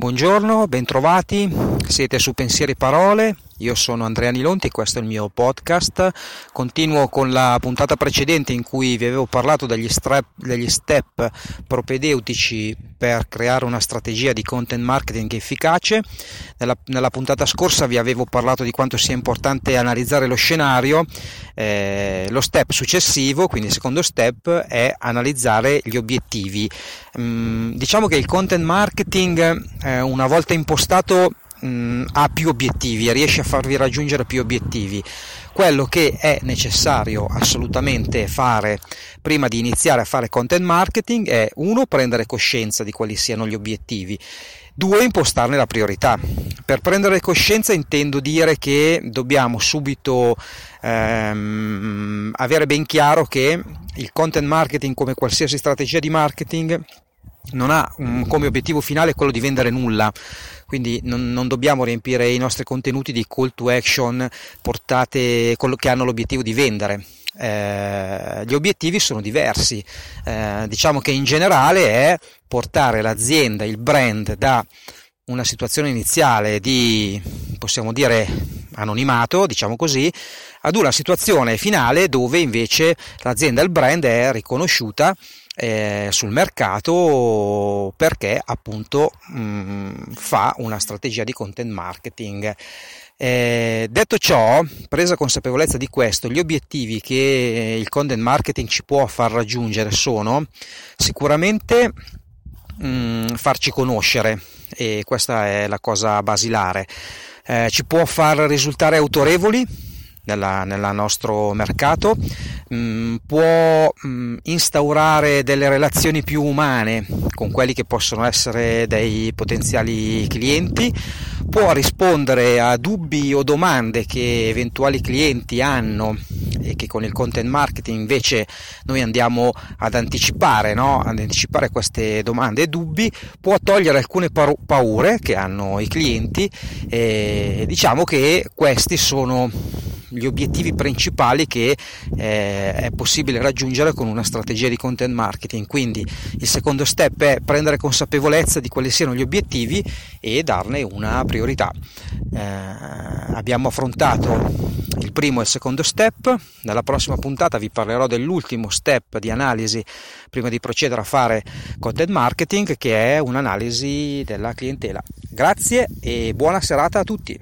Buongiorno, bentrovati, siete su Pensieri Parole, io sono Andrea Nilonti e questo è il mio podcast. Continuo con la puntata precedente in cui vi avevo parlato degli, strep, degli step propedeutici per creare una strategia di content marketing efficace. Nella, nella puntata scorsa vi avevo parlato di quanto sia importante analizzare lo scenario. Eh, lo step successivo, quindi il secondo step, è analizzare gli obiettivi. Mm, diciamo che il content marketing, eh, una volta impostato, mm, ha più obiettivi e riesce a farvi raggiungere più obiettivi. Quello che è necessario assolutamente fare prima di iniziare a fare content marketing è uno prendere coscienza di quali siano gli obiettivi, due impostarne la priorità. Per prendere coscienza intendo dire che dobbiamo subito ehm, avere ben chiaro che il content marketing come qualsiasi strategia di marketing non ha um, come obiettivo finale quello di vendere nulla, quindi non, non, dobbiamo riempire i nostri contenuti di call to action portate che hanno l'obiettivo di vendere. Eh, gli obiettivi sono diversi, eh, diciamo che in generale è portare l'azienda, il brand da una situazione iniziale di, possiamo dire, anonimato, diciamo così, ad una situazione finale dove invece l'azienda, il brand è riconosciuta eh, sul mercato perché appunto mh, mm, fa una strategia di content marketing. Eh, detto ciò, presa consapevolezza di questo, gli obiettivi che il content marketing ci può far raggiungere sono sicuramente mh, mm, farci conoscere e questa è la cosa basilare. Eh, ci può far risultare autorevoli nel nostro mercato, mh, mm, può mh, mm, instaurare delle relazioni più umane con quelli che possono essere dei potenziali clienti, può rispondere a dubbi o domande che eventuali clienti hanno e che con il content marketing invece noi andiamo ad anticipare, no? ad anticipare queste domande e dubbi, può togliere alcune paure che hanno i clienti e diciamo che questi sono gli obiettivi principali che eh, è possibile raggiungere con una strategia di content marketing. Quindi il secondo step è prendere consapevolezza di quali siano gli obiettivi e darne una priorità. Eh, abbiamo affrontato il primo e il secondo step, nella prossima puntata vi parlerò dell'ultimo step di analisi prima di procedere a fare content marketing che è un'analisi della clientela. Grazie e buona serata a tutti.